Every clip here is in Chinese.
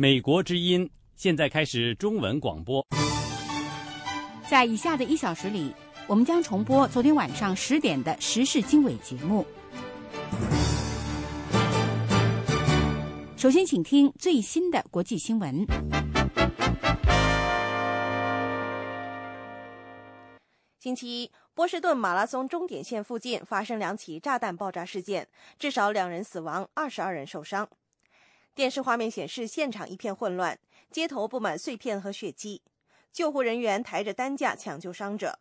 美国之音现在开始中文广播。在以下的一小时里，我们将重播昨天晚上十点的时事经纬节目。首先，请听最新的国际新闻。星期一，波士顿马拉松终点线附近发生两起炸弹爆炸事件，至少两人死亡，二十二人受伤。电视画面显示，现场一片混乱，街头布满碎片和血迹。救护人员抬着担架抢救伤者。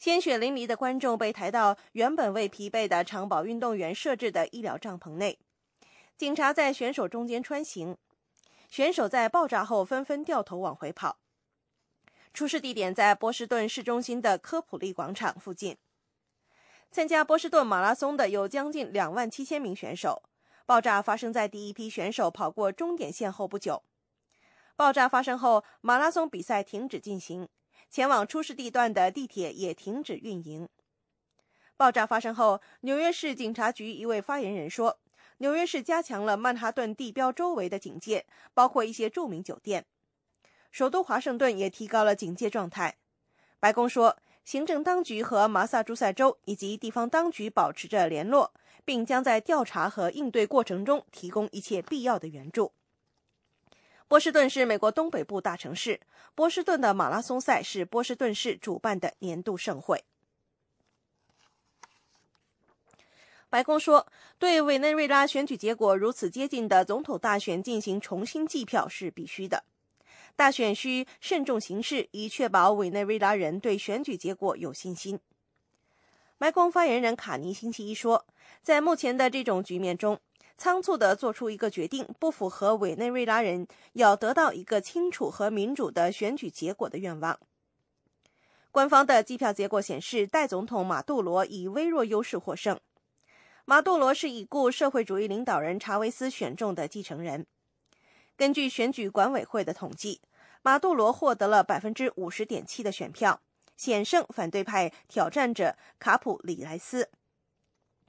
鲜血淋漓的观众被抬到原本为疲惫的长跑运动员设置的医疗帐篷内。警察在选手中间穿行，选手在爆炸后纷纷掉头往回跑。出事地点在波士顿市中心的科普利广场附近。参加波士顿马拉松的有将近两万七千名选手。爆炸发生在第一批选手跑过终点线后不久。爆炸发生后，马拉松比赛停止进行，前往出事地段的地铁也停止运营。爆炸发生后，纽约市警察局一位发言人说：“纽约市加强了曼哈顿地标周围的警戒，包括一些著名酒店。首都华盛顿也提高了警戒状态。”白宫说。行政当局和马萨诸塞州以及地方当局保持着联络，并将在调查和应对过程中提供一切必要的援助。波士顿是美国东北部大城市，波士顿的马拉松赛是波士顿市主办的年度盛会。白宫说，对委内瑞拉选举结果如此接近的总统大选进行重新计票是必须的。大选需慎重行事，以确保委内瑞拉人对选举结果有信心。白宫发言人卡尼星期一说，在目前的这种局面中，仓促地做出一个决定，不符合委内瑞拉人要得到一个清楚和民主的选举结果的愿望。官方的计票结果显示，代总统马杜罗以微弱优势获胜。马杜罗是已故社会主义领导人查韦斯选中的继承人。根据选举管委会的统计，马杜罗获得了百分之五十点七的选票，险胜反对派挑战者卡普里莱斯。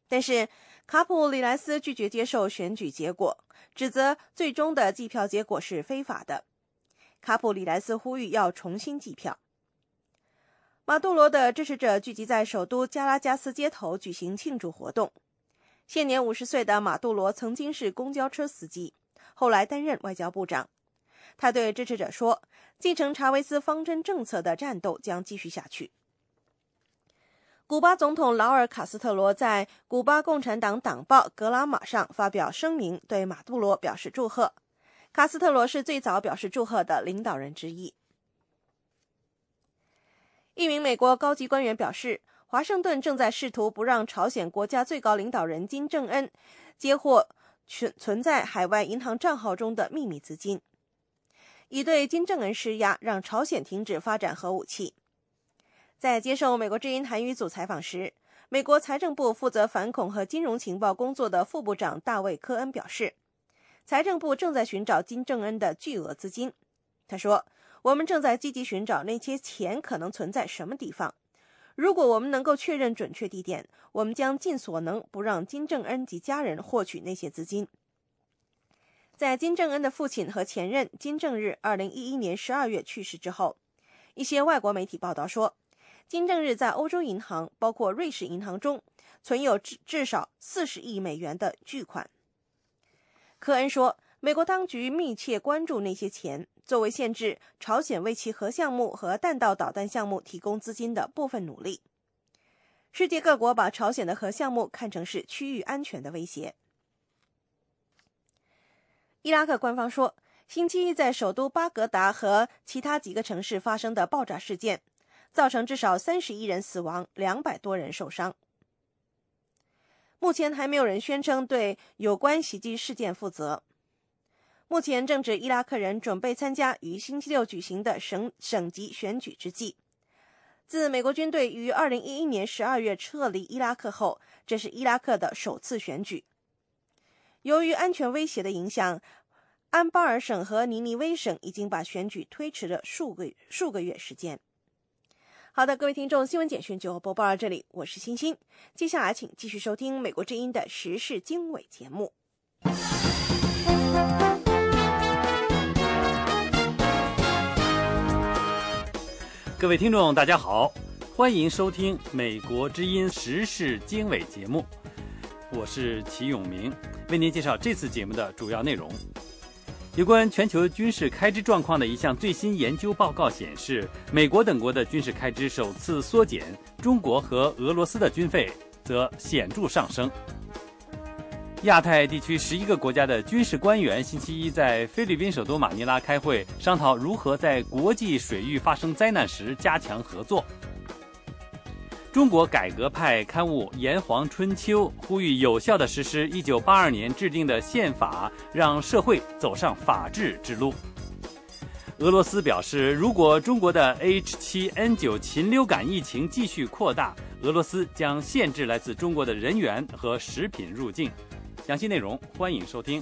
但是，卡普里莱斯拒绝接受选举结果，指责最终的计票结果是非法的。卡普里莱斯呼吁要重新计票。马杜罗的支持者聚集在首都加拉加斯街头举行庆祝活动。现年五十岁的马杜罗曾经是公交车司机。后来担任外交部长，他对支持者说：“继承查韦斯方针政策的战斗将继续下去。”古巴总统劳尔·卡斯特罗在古巴共产党党报《格拉马》上发表声明，对马杜罗表示祝贺。卡斯特罗是最早表示祝贺的领导人之一。一名美国高级官员表示，华盛顿正在试图不让朝鲜国家最高领导人金正恩接获。存存在海外银行账号中的秘密资金，以对金正恩施压，让朝鲜停止发展核武器。在接受美国之音韩语组采访时，美国财政部负责反恐和金融情报工作的副部长大卫·科恩表示，财政部正在寻找金正恩的巨额资金。他说：“我们正在积极寻找那些钱可能存在什么地方。”如果我们能够确认准确地点，我们将尽所能不让金正恩及家人获取那些资金。在金正恩的父亲和前任金正日二零一一年十二月去世之后，一些外国媒体报道说，金正日在欧洲银行，包括瑞士银行中存有至至少四十亿美元的巨款。科恩说，美国当局密切关注那些钱。作为限制朝鲜为其核项目和弹道导弹项目提供资金的部分努力，世界各国把朝鲜的核项目看成是区域安全的威胁。伊拉克官方说，星期一在首都巴格达和其他几个城市发生的爆炸事件，造成至少三十一人死亡，两百多人受伤。目前还没有人宣称对有关袭击事件负责。目前正值伊拉克人准备参加于星期六举行的省省级选举之际。自美国军队于2011年12月撤离伊拉克后，这是伊拉克的首次选举。由于安全威胁的影响安巴尔省和尼尼微省已经把选举推迟了数个数个月时间。好的各位听众新闻简讯就播报到这里我是欣欣。接下来请继续收听美国之音的时事经纬节目。各位听众大家好欢迎收听美国之音时事经纬节目。我是齐永明，为您介绍这次节目的主要内容。有关全球军事开支状况的一项最新研究报告显示，美国等国的军事开支首次缩减，中国和俄罗斯的军费则显著上升。亚太地区十一个国家的军事官员星期一在菲律宾首都马尼拉开会，商讨如何在国际水域发生灾难时加强合作。中国改革派刊物《炎黄春秋》呼吁有效地实施1982年制定的宪法，让社会走上法治之路。俄罗斯表示，如果中国的 H7N9 禽流感疫情继续扩大，俄罗斯将限制来自中国的人员和食品入境。详细内容，欢迎收听。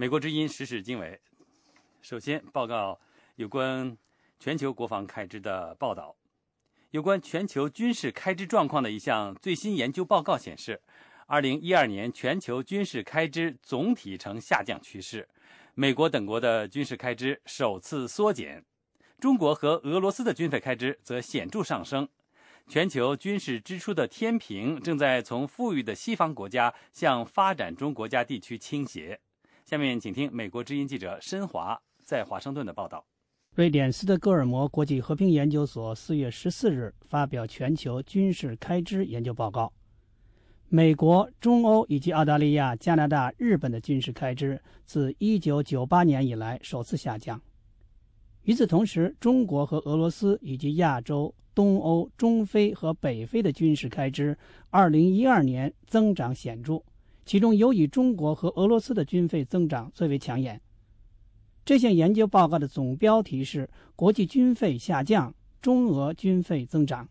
美国之音时事经纬，首先报告有关全球国防开支的报道。有关全球军事开支状况的一项最新研究报告显示，二零一二年全球军事开支总体呈下降趋势，美国等国的军事开支首次缩减。中国和俄罗斯的军费开支则显著上升，全球军事支出的天平正在从富裕的西方国家向发展中国家地区倾斜。下面请听美国之音记者申华在华盛顿的报道。瑞典斯德哥尔摩国际和平研究所四月十四日发表全球军事开支研究报告，美国、中欧以及澳大利亚、加拿大、日本的军事开支自一九九八年以来首次下降。与此同时，中国和俄罗斯以及亚洲、东欧、中非和北非的军事开支，2012年增长显著，其中尤以中国和俄罗斯的军费增长最为抢眼。这项研究报告的总标题是“国际军费下降，中俄军费增长”。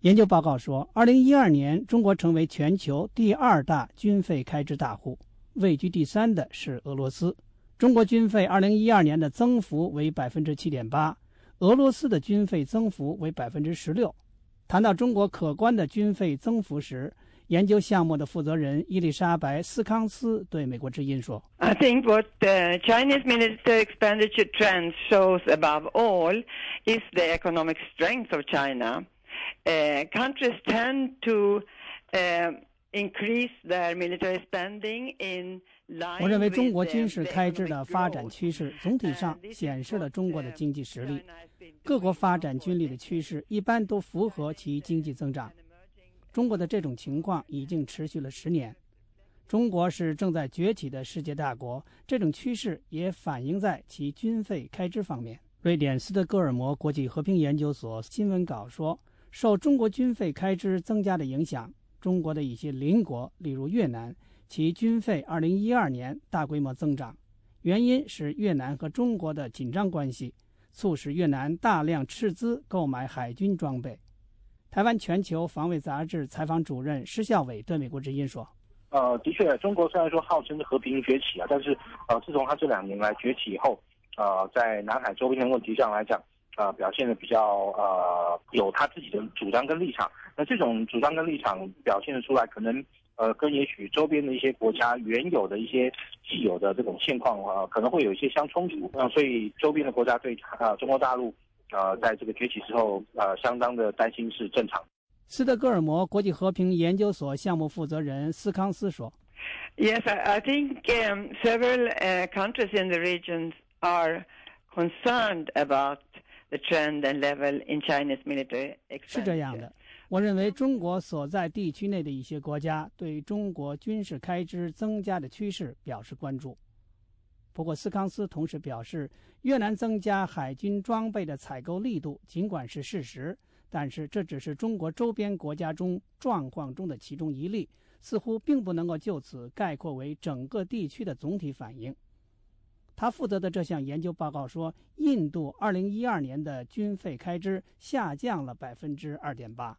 研究报告说，2012年中国成为全球第二大军费开支大户，位居第三的是俄罗斯。中国军费二零一二年的增幅为百分之七点八，俄罗斯的军费增幅为百分之十六。谈到中国可观的军费增幅时，研究项目的负责人伊丽莎白·斯康斯对美国之音说：“I think what the Chinese military expenditure trend shows above all is the economic strength of China. Countries tend to increase their military spending in.” 我认为中国军事开支的发展趋势总体上显示了中国的经济实力。各国发展军力的趋势一般都符合其经济增长。 中国的这种情况已经持续了十年。中国是正在崛起的世界大国，这种趋势也反映在其军费开支方面。瑞典斯德哥尔摩国际和平研究所新闻稿说，受中国军费开支增加的影响，中国的一些邻国，例如越南。其军费二零一二年大规模增长，原因是越南和中国的紧张关系，促使越南大量斥资购买海军装备。台湾全球防卫杂志采访主任施孝伟对美国之音说：“呃，的确，中国虽然说号称是和平崛起啊，但是呃，自从他这两年来崛起以后，呃，在南海周边的问题上来讲，呃，表现的比较呃有他自己的主张跟立场。那这种主张跟立场表现的出来，可能。”呃，跟也许周边的一些国家原有的一些既有的这种现况啊，可能会有一些相冲突。那所以周边的国家对啊中国大陆呃在这个崛起之后呃相当的担心是正常。斯德哥尔摩国际和平研究所项目负责人斯康斯说：“Yes, I think several countries in the region are concerned about the trend and level in Chinese military expenditure。”是这样的。我认为中国所在地区内的一些国家对中国军事开支增加的趋势表示关注。不过，斯康斯同时表示，越南增加海军装备的采购力度尽管是事实，但是这只是中国周边国家中状况中的其中一例，似乎并不能够就此概括为整个地区的总体反应。他负责的这项研究报告说，印度2012年的军费开支下降了百分之二点八。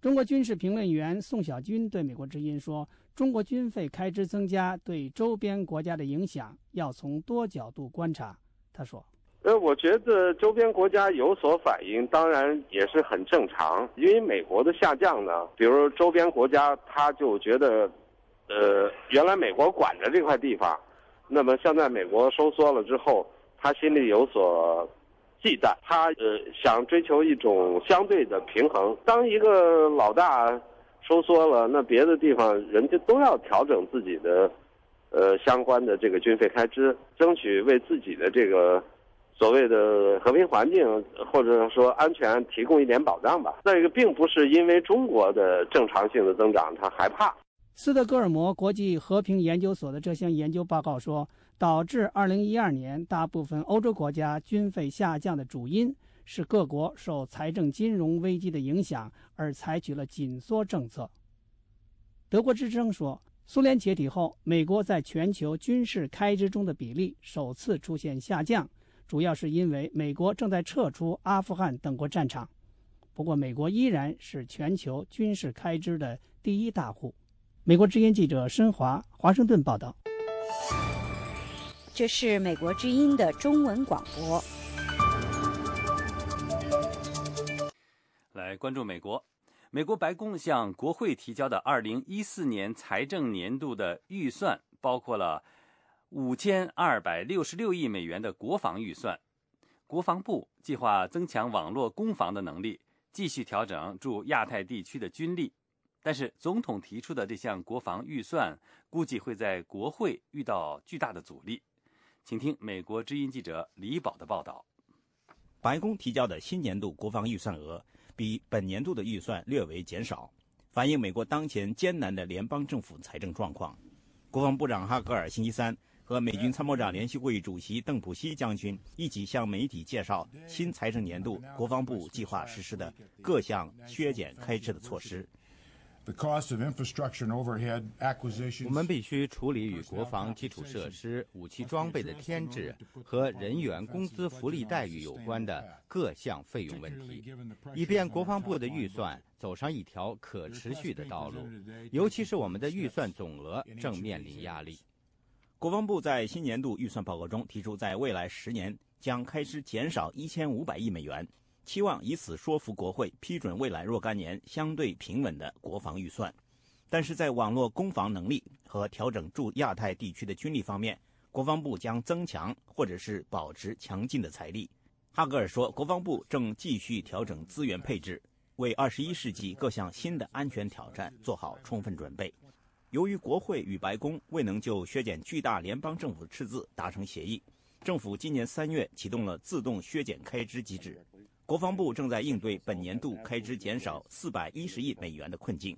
中国军事评论员宋小军对美国之音说：“中国军费开支增加对周边国家的影响要从多角度观察。”他说：“呃，我觉得周边国家有所反应，当然也是很正常。因为美国的下降呢，比如周边国家他就觉得呃，原来美国管着这块地方，那么现在美国收缩了之后，他心里有所忌惮，他呃想追求一种相对的平衡。当一个老大收缩了，那别的地方人家都要调整自己的呃相关的这个军费开支，争取为自己的这个。所谓的和平环境或者说安全提供一点保障吧。再一个，并不是因为中国的正常性的增长，他害怕。斯德哥尔摩国际和平研究所的这项研究报告说，导致2012年大部分欧洲国家军费下降的主因是各国受财政金融危机的影响而采取了紧缩政策。德国之声说，苏联解体后，美国在全球军事开支中的比例首次出现下降。主要是因为美国正在撤出阿富汗等国战场，不过美国依然是全球军事开支的第一大户。美国之音记者申华华盛顿报道。这是美国之音的中文广播。来关注美国，美国白宫向国会提交的二零一四年财政年度的预算包括了。五千二百六十六亿美元的国防预算，国防部计划增强网络攻防的能力，继续调整驻亚太地区的军力。但是，总统提出的这项国防预算估计会在国会遇到巨大的阻力。请听美国之音记者李宝的报道。白宫提交的新年度国防预算额比本年度的预算略为减少，反映美国当前艰难的联邦政府财政状况。国防部长哈格尔星期三。和美军参谋长联席会议主席邓普西将军一起向媒体介绍新财政年度国防部计划实施的各项削减开支的措施。我们必须处理与国防基础设施、武器装备的添置和人员工资福利待遇有关的各项费用问题，以便国防部的预算走上一条可持续的道路。尤其是我们的预算总额正面临压力。国防部在新年度预算报告中提出，在未来十年将开支减少一千五百亿美元，期望以此说服国会批准未来若干年相对平稳的国防预算。但是在网络攻防能力和调整驻亚太地区的军力方面，国防部将增强或者是保持强劲的财力。哈格尔说，国防部正继续调整资源配置，为二十一世纪各项新的安全挑战做好充分准备。由于国会与白宫未能就削减巨大联邦政府赤字达成协议，政府今年三月启动了自动削减开支机制。国防部正在应对本年度开支减少四百一十亿美元的困境。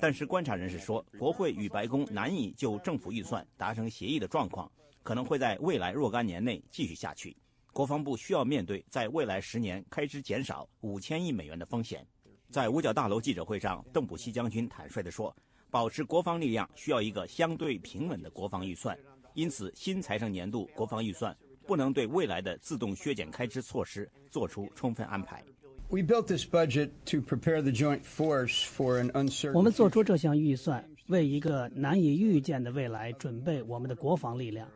但是，观察人士说，国会与白宫难以就政府预算达成协议的状况，可能会在未来若干年内继续下去。国防部需要面对在未来十年开支减少五千亿美元的风险。在五角大楼记者会上，邓普西将军坦率地说。保持国防力量需要一个相对平稳的国防预算，因此新财政年度国防预算不能对未来的自动削减开支措施做出充分安排。我们做出这项预算，为一个难以预见的未来准备我们的国防力量。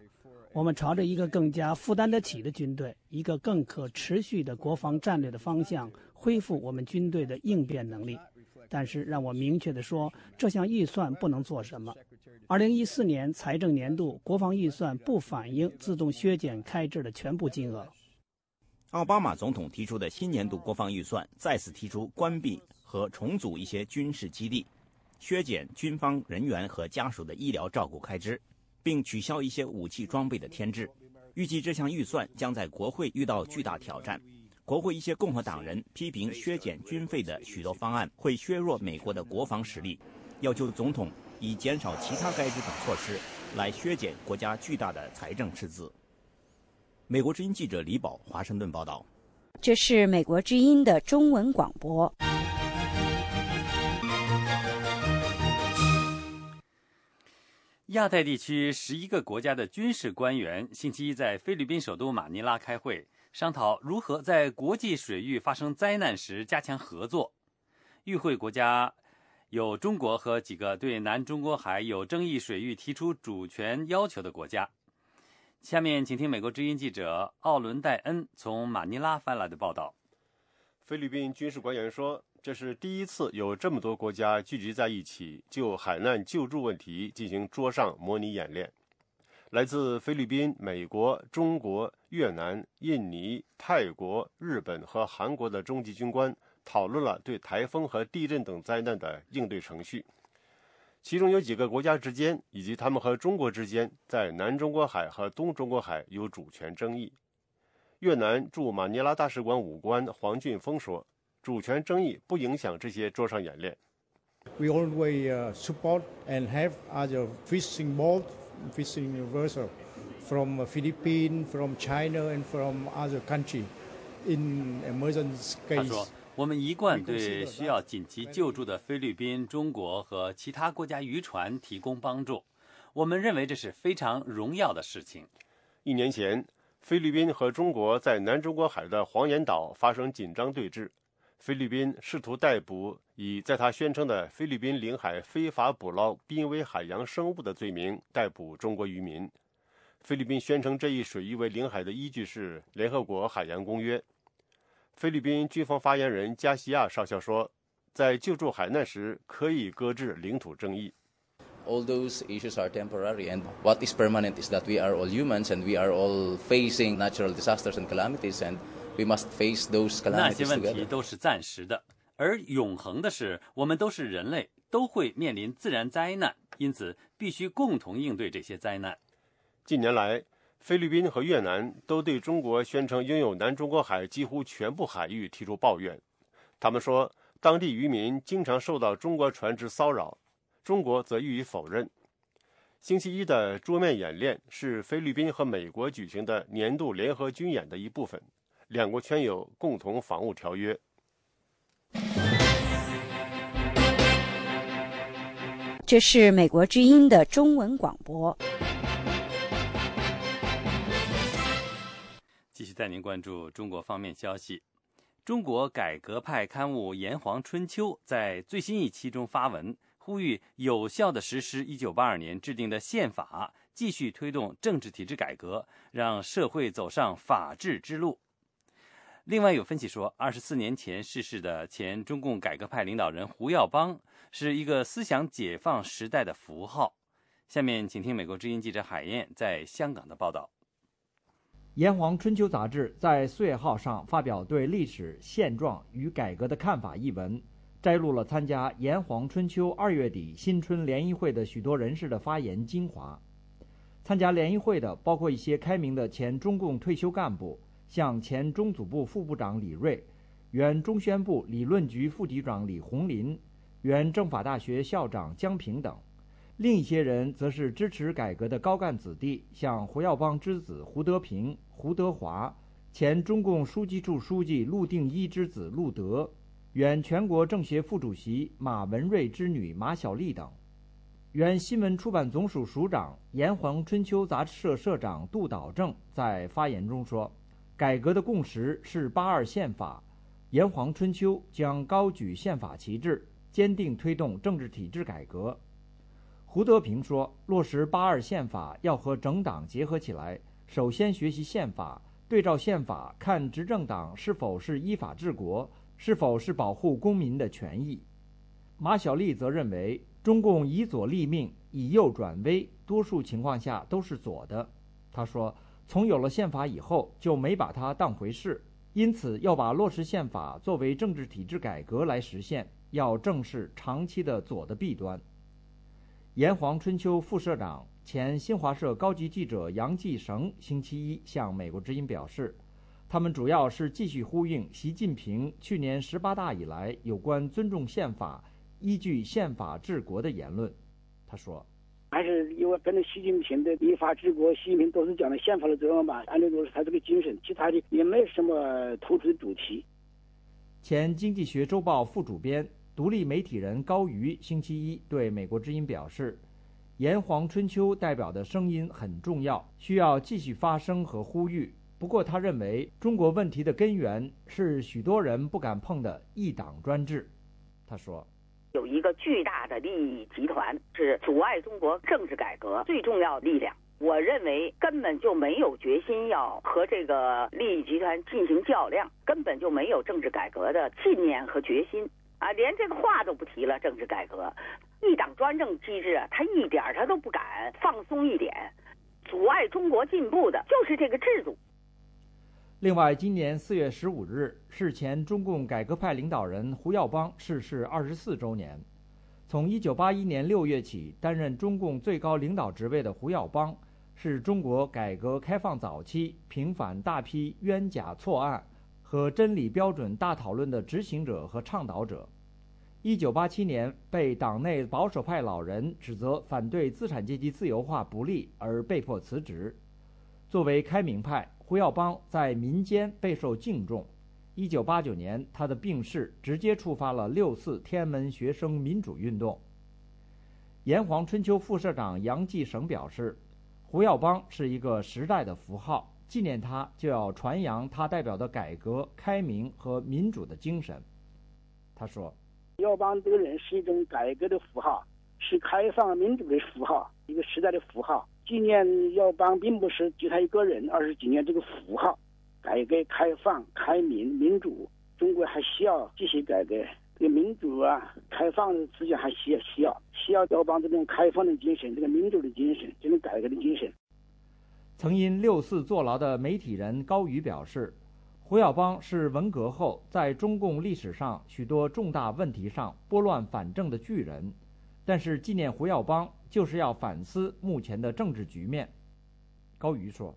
我们朝着一个更加负担得起的军队、一个更可持续的国防战略的方向，恢复我们军队的应变能力。但是，让我明确地说，这项预算不能做什么。二零一四年财政年度国防预算不反映自动削减开支的全部金额。奥巴马总统提出的新年度国防预算再次提出关闭和重组一些军事基地，削减军方人员和家属的医疗照顾开支，并取消一些武器装备的添置。预计这项预算将在国会遇到巨大挑战。国会一些共和党人批评削减军费的许多方案会削弱美国的国防实力，要求总统以减少其他开支等措施来削减国家巨大的财政赤字。美国之音记者李宝华盛顿报道。这是美国之音的中文广播。亚太地区十一个国家的军事官员星期一在菲律宾首都马尼拉开会。商讨如何在国际水域发生灾难时加强合作。与会国家有中国和几个对南中国海有争议水域提出主权要求的国家。下面请听美国之音记者奥伦戴恩从马尼拉发来的报道。菲律宾军事官员说，这是第一次有这么多国家聚集在一起，就海难救助问题进行桌上模拟演练。来自菲律宾、美国、中国、越南、印尼、泰国、日本和韩国的中级军官讨论了对台风和地震等灾难的应对程序。其中有几个国家之间以及他们和中国之间在南中国海和东中国海有主权争议。越南驻马尼拉大使馆武官黄俊峰说：“主权争议不影响这些桌上演练。” We always support and have other fishing boat. fishing vessel from Philippines, from China, and from other country in emergency case. 他说：“我们一贯对需要紧急救助的菲律宾、中国和其他国家渔船提供帮助。我们认为这是非常荣耀的事情。”一年前，菲律宾和中国在南中国海的黄岩岛发生紧张对峙。菲律宾试图逮捕以在他宣称的菲律宾领海非法捕捞濒危海洋生物的罪名逮捕中国渔民。菲律宾宣称这一水域为领海的依据是联合国海洋公约。菲律宾军方发言人加西亚少校说，在救助海难时可以搁置领土争议。All those issues are temporary, and what is permanent is that we are all humans and we are all facing natural disasters and calamities and. We must face those calamities 那些问题都是暂时的，而永恒的是，我们都是人类，都会面临自然灾难，因此必须共同应对这些灾难。近年来，菲律宾和越南都对中国宣称拥有南中国海几乎全部海域提出抱怨。他们说，当地渔民经常受到中国船只骚扰，中国则予以否认。星期一的桌面演练是菲律宾和美国举行的年度联合军演的一部分。两国签有共同防务条约。这是美国之音的中文广播。继续带您关注中国方面消息。中国改革派刊物《炎黄春秋》在最新一期中发文，呼吁有效的实施1982年制定的宪法，继续推动政治体制改革，让社会走上法治之路。另外有分析说，二十四年前逝世的前中共改革派领导人胡耀邦是一个思想解放时代的符号。下面请听美国之音记者海燕在香港的报道。《炎黄春秋》杂志在四月号上发表对历史现状与改革的看法一文，摘录了参加《炎黄春秋》二月底新春联谊会的许多人士的发言精华。参加联谊会的包括一些开明的前中共退休干部。像前中组部副部长李锐、原中宣部理论局副局长李洪林、原政法大学校长江平等，另一些人则是支持改革的高干子弟，像胡耀邦之子胡德平、胡德华，前中共书记处书记陆定一之子陆德，原全国政协副主席马文瑞之女马小丽等，原新闻出版总署署长、炎黄春秋杂志社社长杜导正在发言中说。改革的共识是八二宪法，炎黄春秋将高举宪法旗帜，坚定推动政治体制改革。胡德平说：“落实八二宪法要和整党结合起来，首先学习宪法，对照宪法看执政党是否是依法治国，是否是保护公民的权益。”马小丽则认为，中共以左立命，以右转危，多数情况下都是左的。他说。从有了宪法以后，就没把它当回事，因此要把落实宪法作为政治体制改革来实现，要正视长期的左的弊端。炎黄春秋副社长、前新华社高级记者杨继绳星期一向美国之音表示，他们主要是继续呼应习近平去年十八大以来有关尊重宪法、依据宪法治国的言论。他说。还是因为跟着习近平的依法治国，习近平都是讲的宪法的作用吧，按照都是他这个精神，其他的也没什么突出的主题。前《经济学周报》副主编、独立媒体人高瑜星期一对美国之音表示：“炎黄春秋代表的声音很重要，需要继续发声和呼吁。不过，他认为中国问题的根源是许多人不敢碰的一党专制。”他说。有一个巨大的利益集团是阻碍中国政治改革最重要力量。我认为根本就没有决心要和这个利益集团进行较量，根本就没有政治改革的信念和决心。啊，连这个话都不提了。政治改革，一党专政机制啊，他一点他都不敢放松一点，阻碍中国进步的就是这个制度。另外，今年四月十五日是前中共改革派领导人胡耀邦逝世二十四周年。从一九八一年六月起担任中共最高领导职位的胡耀邦，是中国改革开放早期平反大批冤假错案。和真理标准大讨论的执行者和倡导者，一九八七年被党内保守派老人指责反对资产阶级自由化不利而被迫辞职。作为开明派，胡耀邦在民间备受敬重。一九八九年，他的病逝直接触发了六四天安门学生民主运动。炎黄春秋副社长杨继绳表示，胡耀邦是一个时代的符号。纪念他，就要传扬他代表的改革开明和民主的精神。他说：“耀邦这个人是一种改革的符号，是开放民主的符号，一个时代的符号。纪念耀邦，并不是纪他一个人，而是纪念这个符号。改革开放、开明、民主，中国还需要继续改革。这个民主啊，开放的思想还需要需要需要耀邦这种开放的精神，这个民主的精神，这种改革的精神。”曾因六四坐牢的媒体人高瑜表示，胡耀邦是文革后在中共历史上许多重大问题上拨乱反正的巨人，但是纪念胡耀邦就是要反思目前的政治局面。高瑜说。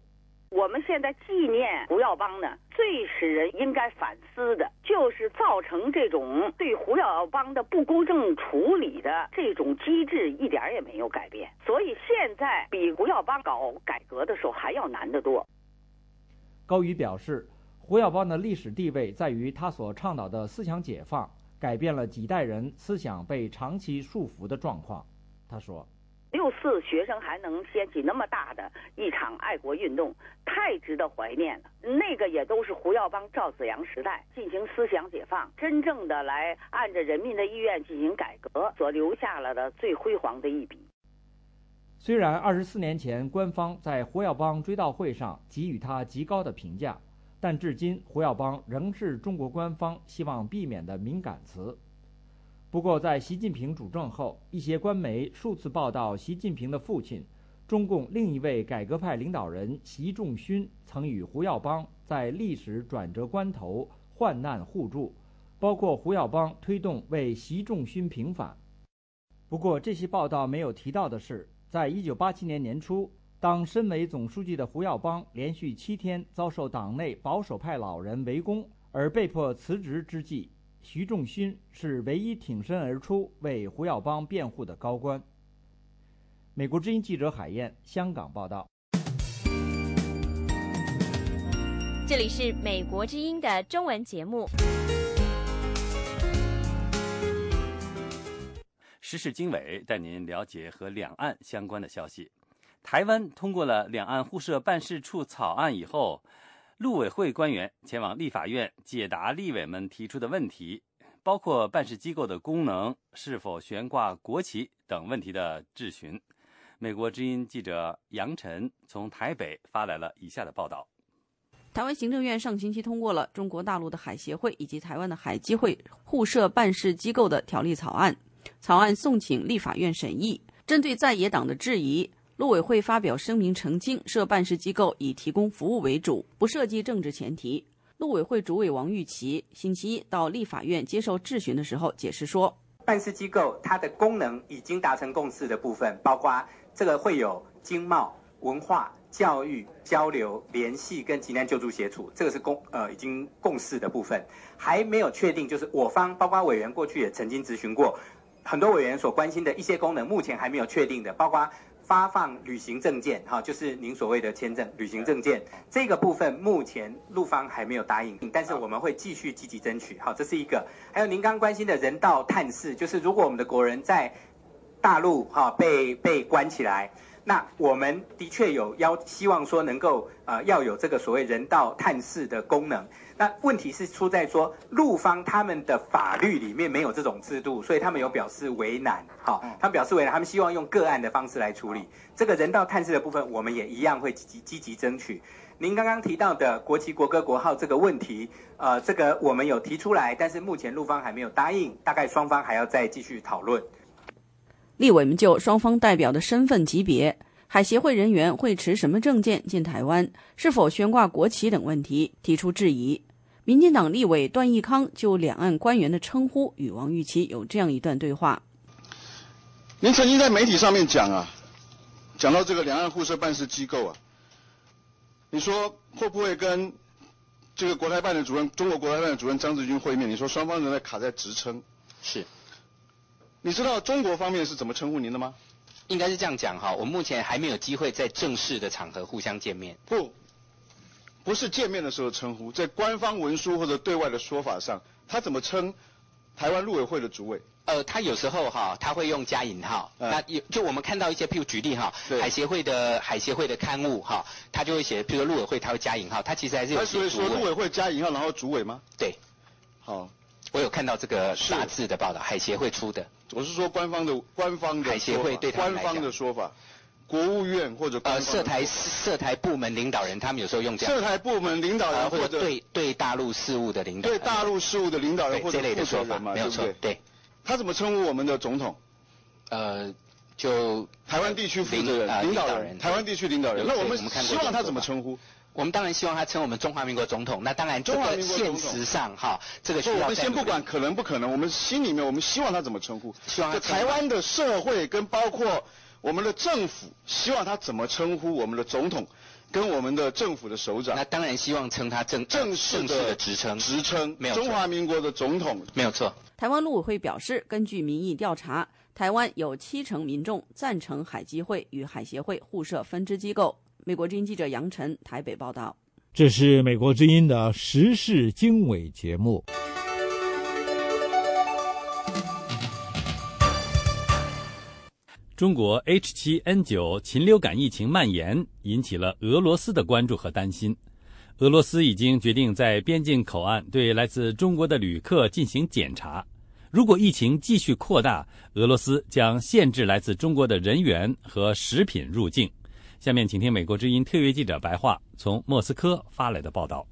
我们现在纪念胡耀邦呢，最使人应该反思的，就是造成这种对胡耀邦的不公正处理的这种机制一点也没有改变，所以现在比胡耀邦搞改革的时候还要难得多。高瑜表示，胡耀邦的历史地位在于他所倡导的思想解放，改变了几代人思想被长期束缚的状况。他说。六四学生还能掀起那么大的一场爱国运动，太值得怀念了。那个也都是胡耀邦、赵子阳时代进行思想解放，真正的来按着人民的意愿进行改革所留下了的最辉煌的一笔。虽然二十四年前官方在胡耀邦追悼会上给予他极高的评价，但至今胡耀邦仍是中国官方希望避免的敏感词。不过，在习近平主政后，一些官媒数次报道，习近平的父亲、中共另一位改革派领导人习仲勋曾与胡耀邦在历史转折关头患难互助，包括胡耀邦推动为习仲勋平反。不过，这些报道没有提到的是，在一九八七年年初，当身为总书记的胡耀邦连续七天遭受党内保守派老人围攻而被迫辞职之际。徐仲勋是唯一挺身而出为胡耀邦辩护的高官。美国之音记者海燕，香港报道。这里是美国之音的中文节目。时事经纬带您了解和两岸相关的消息。台湾通过了两岸互设办事处草案以后。陆委会官员前往立法院解答立委们提出的问题，包括办事机构的功能、是否悬挂国旗等问题的质询。美国之音记者杨晨从台北发来了以下的报道：台湾行政院上星期通过了中国大陆的海协会以及台湾的海基会互设办事机构的条例草案，草案送请立法院审议。针对在野党的质疑。陆委会发表声明澄清，设办事机构以提供服务为主，不涉及政治前提。陆委会主委王玉琪星期一到立法院接受质询的时候解释说，办事机构它的功能已经达成共识的部分，包括这个会有经贸、文化、教育、交流、联系跟急难救助协助，这个是共呃已经共识的部分，还没有确定，就是我方包括委员过去也曾经咨询过，很多委员所关心的一些功能，目前还没有确定的，包括。发放旅行证件，哈，就是您所谓的签证、旅行证件这个部分，目前陆方还没有答应，但是我们会继续积极争取，好，这是一个。还有您刚关心的人道探视，就是如果我们的国人在大陆哈被被关起来，那我们的确有要希望说能够呃要有这个所谓人道探视的功能。那问题是出在说陆方他们的法律里面没有这种制度，所以他们有表示为难。好，他们表示为难，他们希望用个案的方式来处理这个人道探视的部分，我们也一样会积极积极争取。您刚刚提到的国旗、国歌、国号这个问题，呃，这个我们有提出来，但是目前陆方还没有答应，大概双方还要再继续讨论。立委们就双方代表的身份级别、海协会人员会持什么证件进台湾、是否悬挂国旗等问题提出质疑。民进党立委段义康就两岸官员的称呼与王玉琪有这样一段对话：您曾经在媒体上面讲啊，讲到这个两岸互设办事机构啊。你说会不会跟这个国台办的主任、中国国台办的主任张志军会面？你说双方仍在卡在职称。是。你知道中国方面是怎么称呼您的吗？应该是这样讲哈，我目前还没有机会在正式的场合互相见面。不，不是见面的时候称呼，在官方文书或者对外的说法上，他怎么称台湾陆委会的主委？呃，他有时候哈，他会用加引号。那有就我们看到一些，譬如举例哈，海协会的海协会的刊物哈，他就会写，譬如陆委会，他会加引号，他其实还是有写主委。所以说陆委会加引号，然后主委吗？对。好，我有看到这个杂志的报道，海协会出的。我是说官方的官方的海协会对官方的说法，国务院或者呃涉台涉台部门领导人，他们有时候用这样。涉台部门领导人或者对对大陆事务的领导。对大陆事务的领导人或者这类的说法，没有错，对。他怎么称呼我们的总统？呃，就台湾地区负责人、领导人，台湾地区领导人。那我们希望他怎么称呼？我们当然希望他称我们中华民国总统。那当然，这个现实上哈，这个需要。我们先不管可能不可能，我们心里面我们希望他怎么称呼？希望台湾的社会跟包括我们的政府，希望他怎么称呼我们的总统？跟我们的政府的首长，那当然希望称他正正式的职称，职称没有中华民国的总统，没有错。台湾陆委会表示，根据民意调查，台湾有七成民众赞成海基会与海协会互设分支机构。美国之音记者杨晨台北报道。这是美国之音的时事经纬节目。中国 H7N9 禽流感疫情蔓延，引起了俄罗斯的关注和担心。俄罗斯已经决定在边境口岸对来自中国的旅客进行检查。如果疫情继续扩大，俄罗斯将限制来自中国的人员和食品入境。下面，请听美国之音特约记者白桦从莫斯科发来的报道。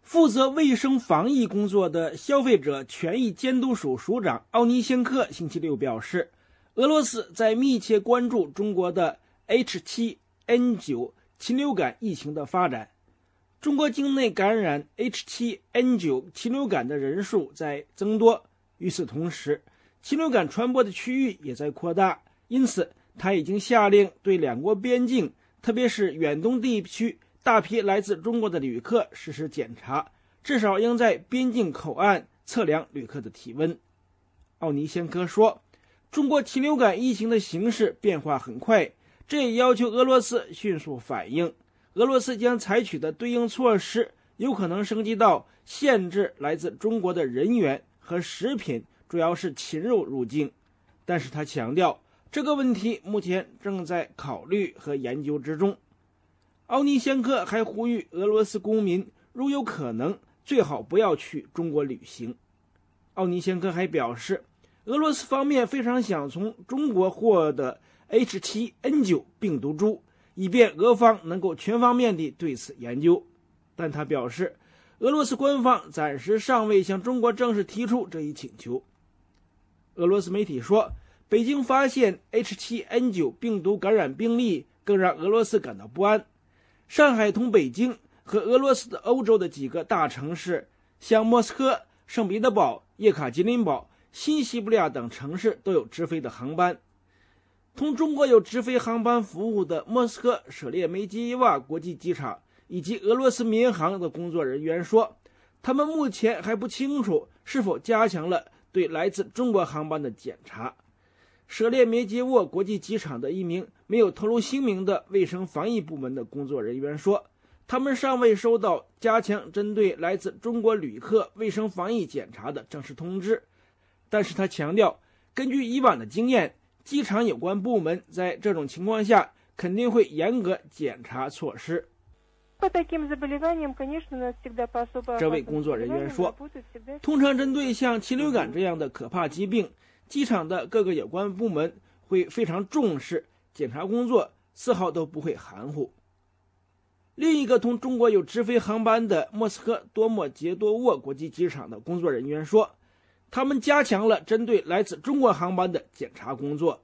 负责卫生防疫工作的消费者权益监督署署长奥尼先科星期六表示。俄罗斯在密切关注中国的 H7N9 禽流感疫情的发展。中国境内感染 H7N9 禽流感的人数在增多，与此同时，禽流感传播的区域也在扩大。因此，他已经下令对两国边境，特别是远东地区大批来自中国的旅客实施检查，至少应在边境口岸测量旅客的体温。奥尼先科说。中国禽流感疫情的形势变化很快，这也要求俄罗斯迅速反应。俄罗斯将采取的对应措施有可能升级到限制来自中国的人员和食品，主要是禽肉入境。但是他强调，这个问题目前正在考虑和研究之中。奥尼先科还呼吁俄罗斯公民，如有可能，最好不要去中国旅行。奥尼先科还表示。俄罗斯方面非常想从中国获得 H7N9 病毒株，以便俄方能够全方面地对此研究。但他表示，俄罗斯官方暂时尚未向中国正式提出这一请求。俄罗斯媒体说，北京发现 H7N9 病毒感染病例，更让俄罗斯感到不安。上海同北京和俄罗斯的欧洲的几个大城市，像莫斯科、圣彼得堡、叶卡捷琳堡。新西伯利亚等城市都有直飞的航班。同中国有直飞航班服务的莫斯科舍列梅基耶娃国际机场以及俄罗斯民航的工作人员说，他们目前还不清楚是否加强了对来自中国航班的检查。舍列梅捷沃国际机场的一名没有透露姓名的卫生防疫部门的工作人员说，他们尚未收到加强针对来自中国旅客卫生防疫检查的正式通知。但是他强调，根据以往的经验，机场有关部门在这种情况下肯定会严格检查措施。这位工作人员说：“通常针对像禽流感这样的可怕疾病，机场的各个有关部门会非常重视检查工作，丝毫都不会含糊。”另一个同中国有直飞航班的莫斯科多莫杰多沃国际机场的工作人员说：“他们加强了针对来自中国航班的检查工作。”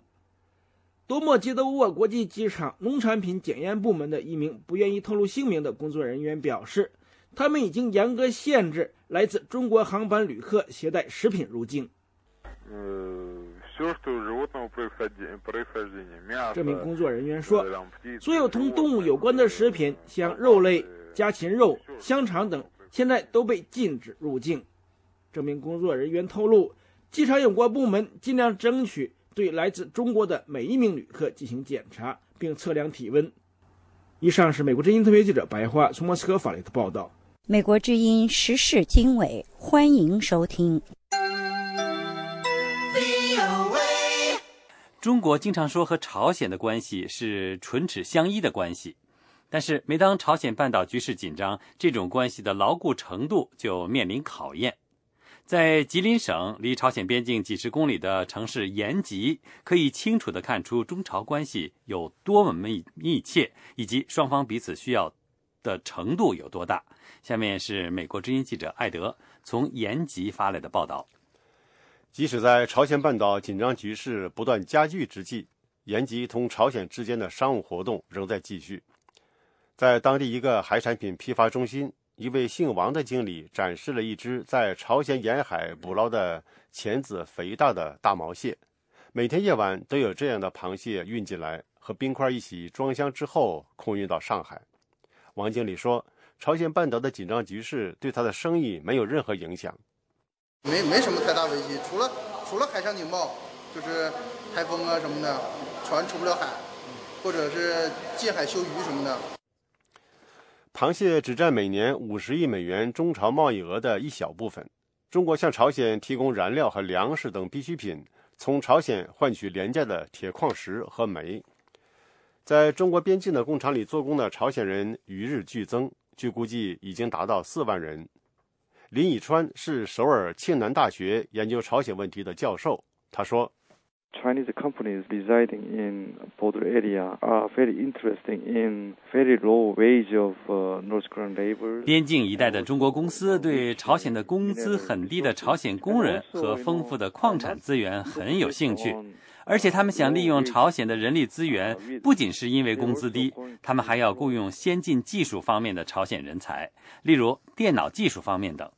多莫杰多沃国际机场农产品检验部门的一名不愿意透露姓名的工作人员表示：“他们已经严格限制来自中国航班旅客携带食品入境。”这名工作人员说：“所有同动物有关的食品，像肉类、家禽肉、香肠等，现在都被禁止入境。”这名工作人员透露，机场有关部门尽量争取对来自中国的每一名旅客进行检查，并测量体温。以上是美国之音特别记者白花从莫斯科发来的报道。美国之音时事经纬，欢迎收听。中国经常说和朝鲜的关系是唇齿相依的关系，但是每当朝鲜半岛局势紧张，这种关系的牢固程度就面临考验。在吉林省离朝鲜边境几十公里的城市延吉，可以清楚地看出中朝关系有多么密密切，以及双方彼此需要的程度有多大。下面是美国之音记者艾德从延吉发来的报道。即使在朝鲜半岛紧张局势不断加剧之际，延吉同朝鲜之间的商务活动仍在继续。在当地一个海产品批发中心，一位姓王的经理展示了一只在朝鲜沿海捕捞的钳子肥大的大毛蟹。每天夜晚都有这样的螃蟹运进来，和冰块一起装箱之后空运到上海。王经理说：“朝鲜半岛的紧张局势对他的生意没有任何影响。”没没什么太大危机，除了除了海上警报，就是台风啊什么的，船出不了海，或者是近海休渔什么的。螃蟹只占每年五十亿美元中朝贸易额的一小部分。中国向朝鲜提供燃料和粮食等必需品，从朝鲜换取廉价的铁矿石和煤。在中国边境的工厂里做工的朝鲜人与日俱增，据估计已经达到四万人。林以川是首尔庆南大学研究朝鲜问题的教授。他说：“Chinese companies residing in border area are very interested in very low wage of North Korean labor。”边境一带的中国公司对朝鲜的工资很低的朝鲜工人和丰富的矿产资源很有兴趣，而且他们想利用朝鲜的人力资源，不仅是因为工资低，他们还要雇佣先进技术方面的朝鲜人才，例如电脑技术方面等。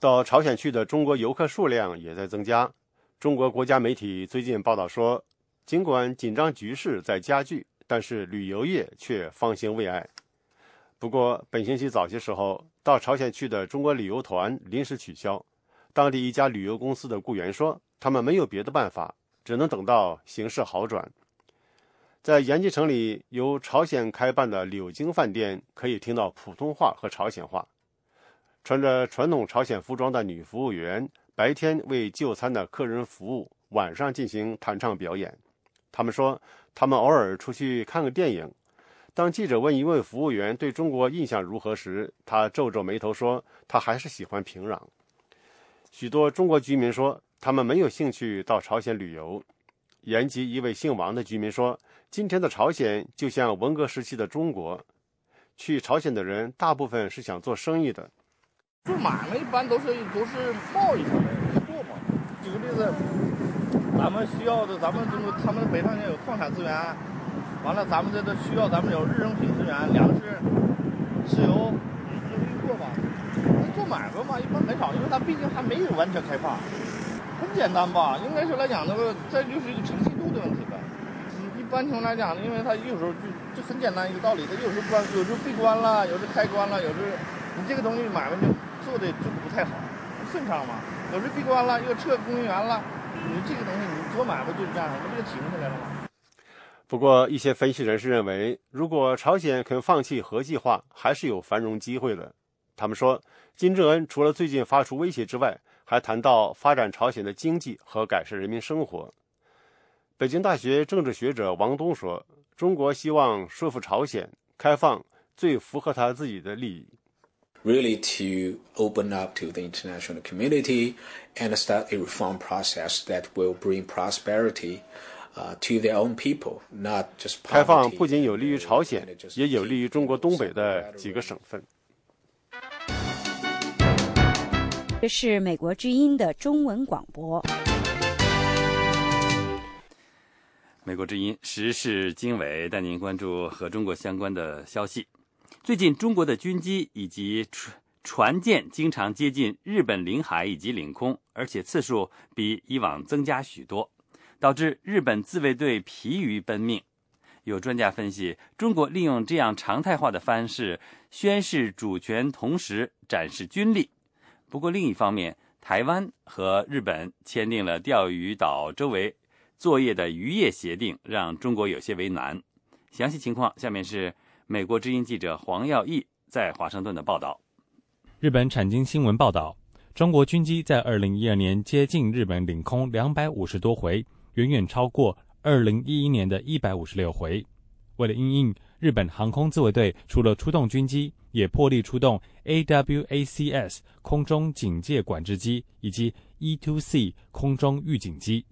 到朝鲜去的中国游客数量也在增加。中国国家媒体最近报道说，尽管紧张局势在加剧，但是旅游业却方兴未艾。不过，本星期早些时候到朝鲜去的中国旅游团临时取消。当地一家旅游公司的雇员说，他们没有别的办法，只能等到形势好转。在延吉城里，由朝鲜开办的柳京饭店可以听到普通话和朝鲜话。穿着传统朝鲜服装的女服务员，白天为就餐的客人服务，晚上进行弹唱表演。他们说，他们偶尔出去看个电影。当记者问一位服务员对中国印象如何时，他皱皱眉头说：“他还是喜欢平壤。”许多中国居民说，他们没有兴趣到朝鲜旅游。延吉一位姓王的居民说：“今天的朝鲜就像文革时期的中国，去朝鲜的人大部分是想做生意的。”做买卖一般都是都是贸易上的做嘛。举个例子，咱们需要的，咱们中国他们北朝鲜有矿产资源，完了咱们这都需要咱们有日用品资源，粮食、石油，都运货吧。做买卖嘛，一般很少，因为它毕竟还没有完全开放。很简单吧？应该说来讲，那个这就是一个诚信度的问题呗。一般情况来讲，因为它有时候就就很简单一个道理，它有时候关，有时候闭关了，有时候开关了，有时候你这个东西买卖就。做的就不太好，顺畅嘛。有时闭关了，又撤公务员了，你这个东西你做买卖就是这样，那不就停下来了吗？不过，一些分析人士认为，如果朝鲜肯放弃核计划，还是有繁荣机会的。他们说，金正恩除了最近发出威胁之外，还谈到发展朝鲜的经济和改善人民生活。北京大学政治学者王东说：“中国希望说服朝鲜开放最符合他自己的利益。” Really to open up to the international community and start a reform process that will bring prosperity uh, to their own people, not just 开放不仅有利于朝鲜，也有利于中国东北的几个省份。这是美国之音的中文广播。美国之音时事经纬带您关注和中国相关的消息。最近，中国的军机以及船船舰经常接近日本领海以及领空，而且次数比以往增加许多，导致日本自卫队疲于奔命。有专家分析，中国利用这样常态化的方式宣示主权，同时展示军力。不过，另一方面，台湾和日本签订了钓鱼岛周围作业的渔业协定，让中国有些为难。详细情况，下面是。美国之音记者黄耀毅在华盛顿的报道。日本产经新闻报道，中国军机在二零一二年接近日本领空两百五十多回，远远超过二零一一年的一百五十六回。为了应应，日本航空自卫队除了出动军机，也破例出动 AWACS 空中警戒管制机以及 E2C 空中预警机，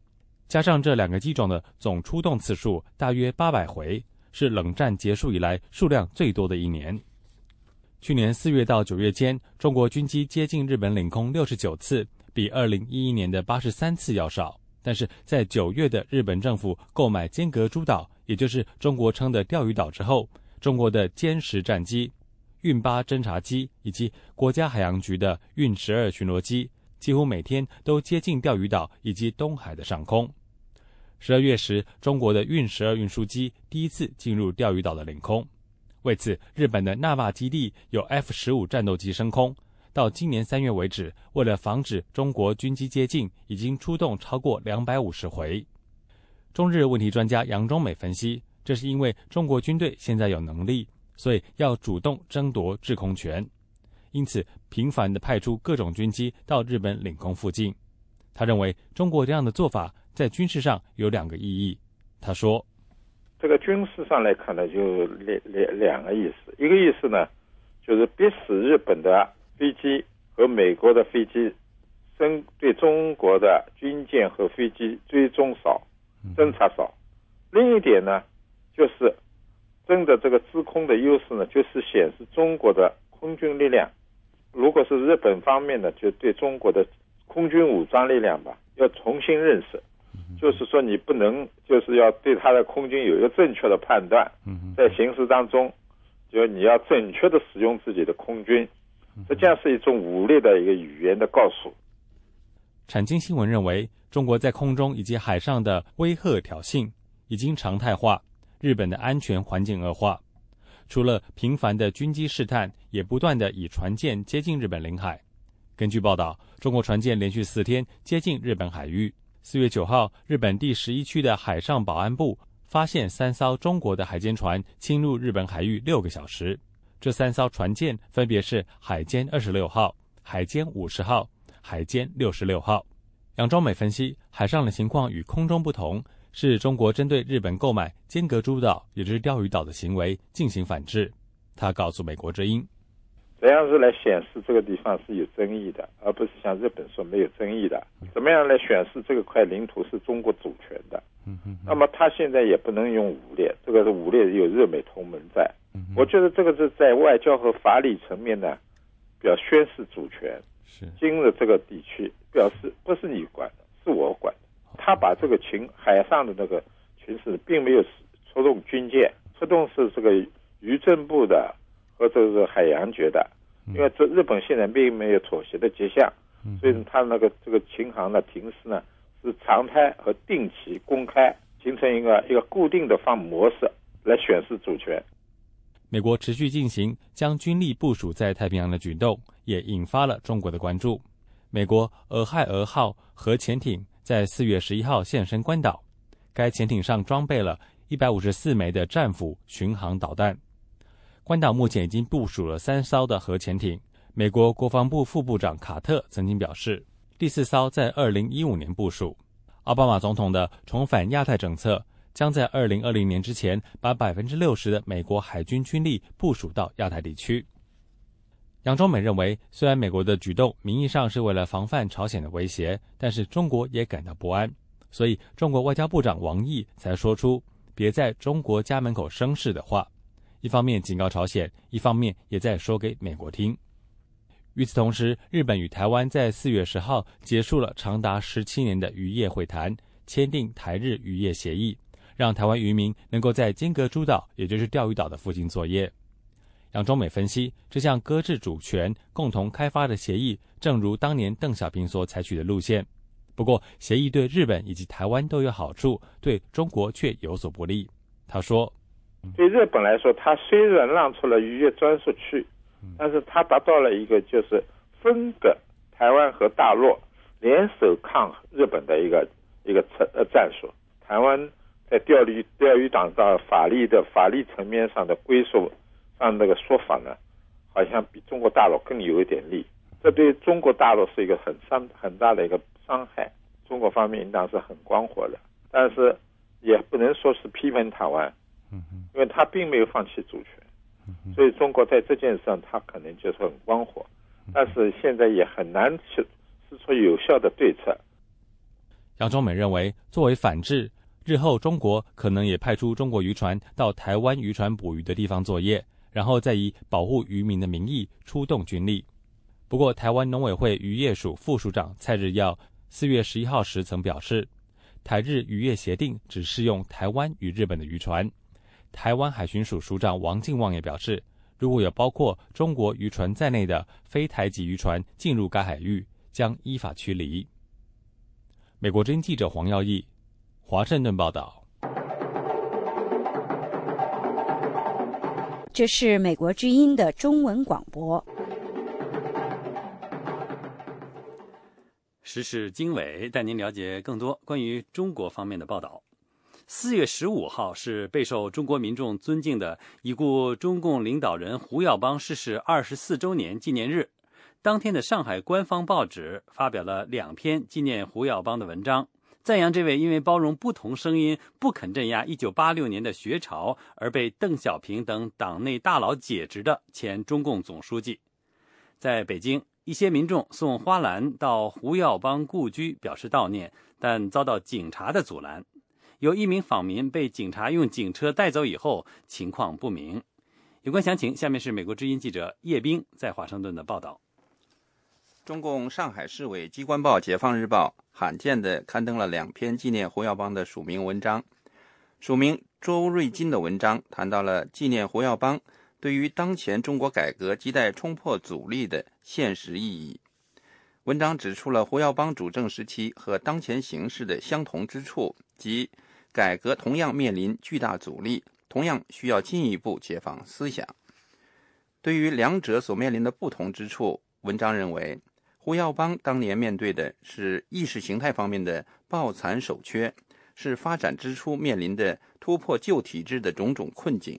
加上这两个机种的总出动次数大约八百回。是冷战结束以来数量最多的一年。去年四月到九月间，中国军机接近日本领空六十九次，比二零一一年的八十三次要少。但是在九月的日本政府购买尖阁诸岛，也就是中国称的钓鱼岛之后，中国的歼十战机、运八侦察机以及国家海洋局的运十二巡逻机，几乎每天都接近钓鱼岛以及东海的上空。十二月时，中国的运十二运输机第一次进入钓鱼岛的领空。为此，日本的纳霸基地有 F 十五战斗机升空。到今年三月为止，为了防止中国军机接近，已经出动超过两百五十回。中日问题专家杨中美分析，这是因为中国军队现在有能力，所以要主动争夺制空权，因此频繁地派出各种军机到日本领空附近。他认为，中国这样的做法。在军事上有两个意义，他说：“这个军事上来看呢，就两两两个意思。一个意思呢，就是逼使日本的飞机和美国的飞机，针对中国的军舰和飞机追踪少、侦察少。另一点呢，就是争的这个制空的优势呢，就是显示中国的空军力量。如果是日本方面呢，就对中国的空军武装力量吧，要重新认识。”就是说，你不能，就是要对他的空军有一个正确的判断，在行驶当中，就你要准确的使用自己的空军，这将是一种武力的一个语言的告诉。产经新闻认为，中国在空中以及海上的威吓挑衅已经常态化，日本的安全环境恶化，除了频繁的军机试探，也不断的以船舰接近日本领海。根据报道，中国船舰连续四天接近日本海域。四月九号，日本第十一区的海上保安部发现三艘中国的海监船侵入日本海域六个小时。这三艘船舰分别是海监二十六号、海监五十号、海监六十六号。杨忠美分析，海上的情况与空中不同，是中国针对日本购买尖阁诸岛，也就是钓鱼岛的行为进行反制。他告诉美国之音。怎样是来显示这个地方是有争议的，而不是像日本说没有争议的？怎么样来显示这个块领土是中国主权的？那么他现在也不能用武力，这个是武力有日美同盟在。我觉得这个是在外交和法理层面呢，表宣示主权。是今日这个地区表示不是你管的，是我管的。他把这个群海上的那个群势，并没有出动军舰，出动是这个渔政部的。和这个海洋局的，因为这日本现在并没有妥协的迹象，所以他那个这个巡航的停驶呢是常态和定期公开，形成一个一个固定的方模式来显示主权。美国持续进行将军力部署在太平洋的举动，也引发了中国的关注。美国俄亥俄号核潜艇在四月十一号现身关岛，该潜艇上装备了一百五十四枚的战斧巡航导弹。关岛目前已经部署了三艘的核潜艇。美国国防部副部长卡特曾经表示，第四艘在二零一五年部署。奥巴马总统的重返亚太政策将在二零二零年之前把百分之六十的美国海军军力部署到亚太地区。杨忠美认为，虽然美国的举动名义上是为了防范朝鲜的威胁，但是中国也感到不安，所以中国外交部长王毅才说出“别在中国家门口生事”的话，一方面警告朝鲜，一方面也在说给美国听。与此同时，日本与台湾在四月十号结束了长达十七年的渔业会谈，签订台日渔业协议，让台湾渔民能够在金阁诸岛，也就是钓鱼岛的附近作业。杨中美分析，这项搁置主权、共同开发的协议，正如当年邓小平所采取的路线。不过，协议对日本以及台湾都有好处，对中国却有所不利。他说：“对日本来说，它虽然让出了渔业专属区。”但是它达到了一个就是分割台湾和大陆联手抗日本的一个一个策呃战术。台湾在钓鱼钓鱼岛上法律的法律层面上的归属上那个说法呢，好像比中国大陆更有一点利。这对中国大陆是一个很伤很大的一个伤害。中国方面应当是很光火的，但是也不能说是批评台湾，因为他并没有放弃主权。所以中国在这件事上，他可能就是很光火，但是现在也很难去施出有效的对策。杨忠美认为，作为反制，日后中国可能也派出中国渔船到台湾渔船捕鱼的地方作业，然后再以保护渔民的名义出动军力。不过，台湾农委会渔业署副署长蔡日耀四月十一号时曾表示，台日渔业协定只适用台湾与日本的渔船。台湾海巡署署长王进旺也表示，如果有包括中国渔船在内的非台籍渔船进入该海域，将依法驱离。美国之音记者黄耀义，华盛顿报道。这是美国之音的中文广播。时事经纬带您了解更多关于中国方面的报道。四月十五号是备受中国民众尊敬的已故中共领导人胡耀邦逝世二十四周年纪念日。当天的上海官方报纸发表了两篇纪念胡耀邦的文章，赞扬这位因为包容不同声音、不肯镇压一九八六年的学潮而被邓小平等党内大佬解职的前中共总书记。在北京，一些民众送花篮到胡耀邦故居表示悼念，但遭到警察的阻拦。有一名访民被警察用警车带走以后，情况不明。有关详情，下面是美国之音记者叶冰在华盛顿的报道。中共上海市委机关报《解放日报》罕见地刊登了两篇纪念胡耀邦的署名文章。署名周瑞金的文章谈到了纪念胡耀邦对于当前中国改革亟待冲破阻力的现实意义。文章指出了胡耀邦主政时期和当前形势的相同之处，即。改革同样面临巨大阻力，同样需要进一步解放思想。对于两者所面临的不同之处，文章认为，胡耀邦当年面对的是意识形态方面的抱残守缺，是发展之初面临的突破旧体制的种种困境；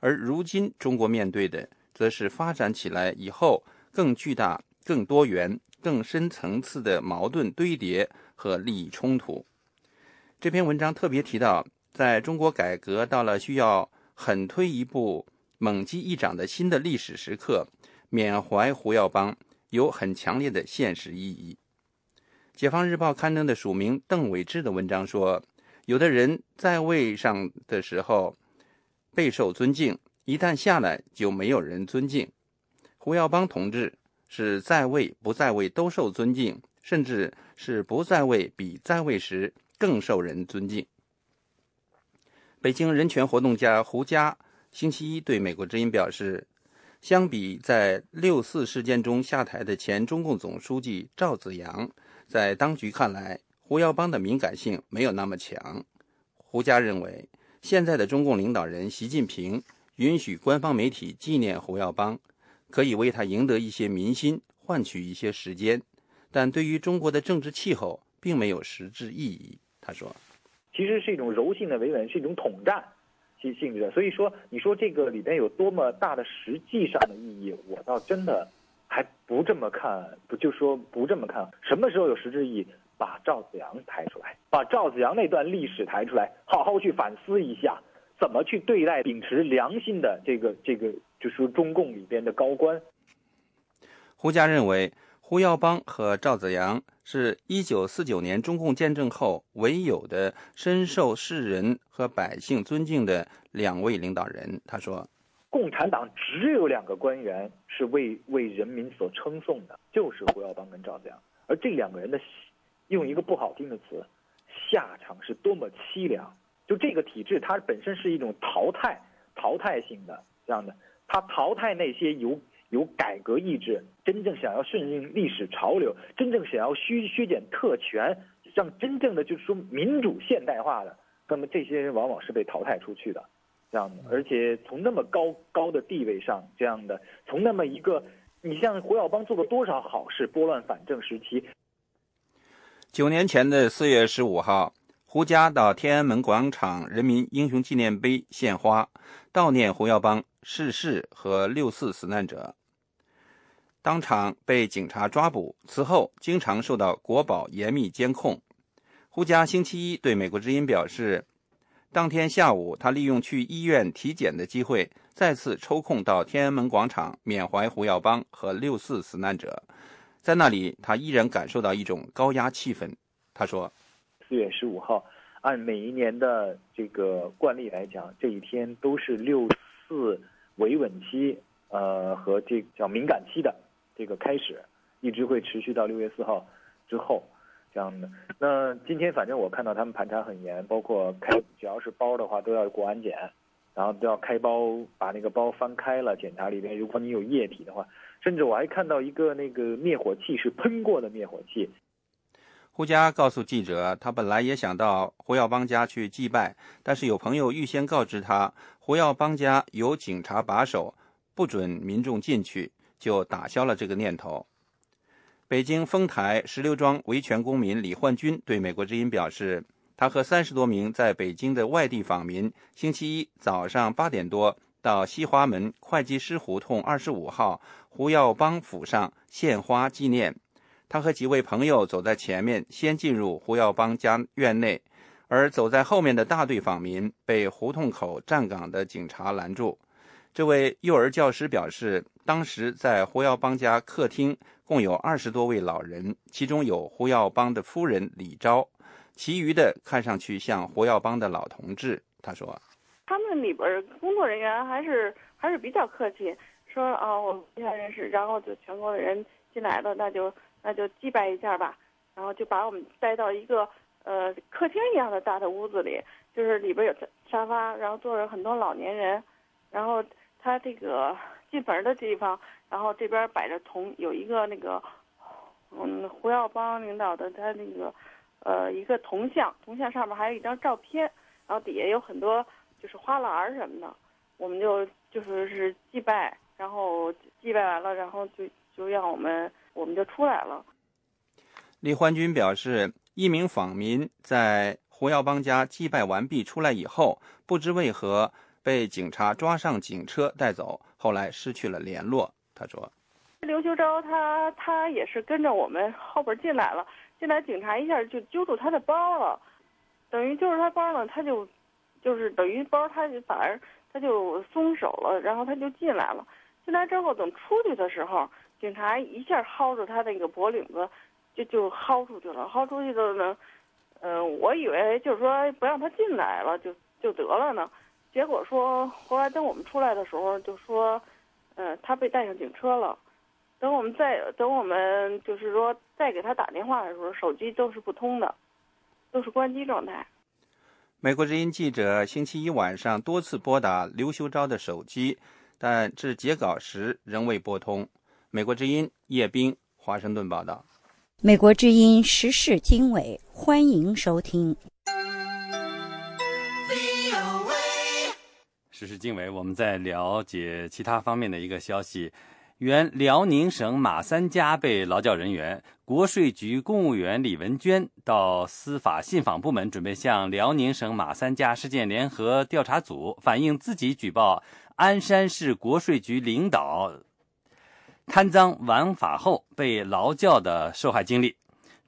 而如今中国面对的，则是发展起来以后更巨大、更多元、更深层次的矛盾堆叠和利益冲突。这篇文章特别提到，在中国改革到了需要狠推一步、猛击一掌的新的历史时刻，缅怀胡耀邦有很强烈的现实意义。解放日报刊登的署名邓伟志的文章说：“有的人在位上的时候备受尊敬，一旦下来就没有人尊敬。胡耀邦同志是在位不在位都受尊敬，甚至是不在位比在位时。”更受人尊敬。北京人权活动家胡佳星期一对美国之音表示，相比在六四事件中下台的前中共总书记赵紫阳，在当局看来，胡耀邦的敏感性没有那么强。胡佳认为，现在的中共领导人习近平允许官方媒体纪念胡耀邦，可以为他赢得一些民心，换取一些时间，但对于中国的政治气候，并没有实质意义。他说：“其实是一种柔性的维稳，是一种统战性性质的。所以说，你说这个里边有多么大的实际上的意义，我倒真的还不这么看。不就说不这么看？什么时候有实质意义？把赵子阳抬出来，把赵子阳那段历史抬出来，好好去反思一下，怎么去对待秉持良心的这个这个，就是说中共里边的高官。胡佳认为，胡耀邦和赵子阳是一九四九年中共建政后唯有的深受世人和百姓尊敬的两位领导人。他说。共产党只有两个官员是为为人民所称颂的，就是胡耀邦跟赵子阳。而这两个人的，用一个不好听的词，下场是多么凄凉。就这个体制，它本身是一种淘汰、淘汰性的这样的，它淘汰那些有有改革意志、真正想要顺应历史潮流、真正想要削削减特权、让真正的就是说民主现代化的，那么这些人往往是被淘汰出去的。这样的，而且从那么高高的地位上，这样的，从那么一个，你像胡耀邦做了多少好事？拨乱反正时期，九年前的四月十五号，胡家到天安门广场人民英雄纪念碑献花，悼念胡耀邦逝世和六四死难者，当场被警察抓捕，此后经常受到国保严密监控。胡家星期一对美国之音表示。当天下午，他利用去医院体检的机会，再次抽空到天安门广场缅怀胡耀邦和六四死难者。在那里，他依然感受到一种高压气氛。他说：“四月十五号，按每一年的这个惯例来讲，这一天都是六四维稳期，呃，和这叫敏感期的这个开始，一直会持续到六月四号之后。”这样的，那今天反正我看到他们盘查很严，包括开只要是包的话都要过安检，然后都要开包，把那个包翻开了检查里边，如果你有液体的话，甚至我还看到一个那个灭火器是喷过的灭火器。胡佳告诉记者，他本来也想到胡耀邦家去祭拜，但是有朋友预先告知他胡耀邦家有警察把守，不准民众进去，就打消了这个念头。北京丰台石榴庄维权公民李焕军对美国之音表示，他和三十多名在北京的外地访民，星期一早上八点多到西华门会计师胡同二十五号胡耀邦府上献花纪念。他和几位朋友走在前面，先进入胡耀邦家院内，而走在后面的大队访民被胡同口站岗的警察拦住。这位幼儿教师表示，当时在胡耀邦家客厅。共有二十多位老人，其中有胡耀邦的夫人李昭，其余的看上去像胡耀邦的老同志。他说：“他们里边工作人员还是还是比较客气，说啊，我们不认识，然后就全国的人进来了，那就那就祭拜一下吧，然后就把我们带到一个呃客厅一样的大的屋子里，就是里边有沙发，然后坐着很多老年人，然后他这个进门的地方。”然后这边摆着铜，有一个那个，嗯，胡耀邦领导的他那个，呃，一个铜像，铜像上面还有一张照片，然后底下有很多就是花篮什么的，我们就就是是祭拜，然后祭拜完了，然后就就让我们我们就出来了。李焕军表示，一名访民在胡耀邦家祭拜完毕出来以后，不知为何被警察抓上警车带走，后来失去了联络。他说：“刘修昭他他也是跟着我们后边进来了，进来警察一下就揪住他的包了，等于揪住他包呢，他就就是等于包他就反而他就松手了，然后他就进来了。进来之后等出去的时候，警察一下薅住他那个脖领子，就就薅出去了。薅出去的呢，嗯，我以为就是说不让他进来了就就得了呢，结果说后来等我们出来的时候就说。”呃，他被带上警车了。等我们再等我们就是说再给他打电话的时候，手机都是不通的，都是关机状态。美国之音记者星期一晚上多次拨打刘修昭的手机，但至截稿时仍未拨通。美国之音叶斌，华盛顿报道。美国之音时事经纬，欢迎收听。时事经纬，我们在了解其他方面的一个消息。原辽宁省马三家被劳教人员、国税局公务员李文娟到司法信访部门，准备向辽宁省马三家事件联合调查组反映自己举报鞍山市国税局领导贪赃枉法后被劳教的受害经历。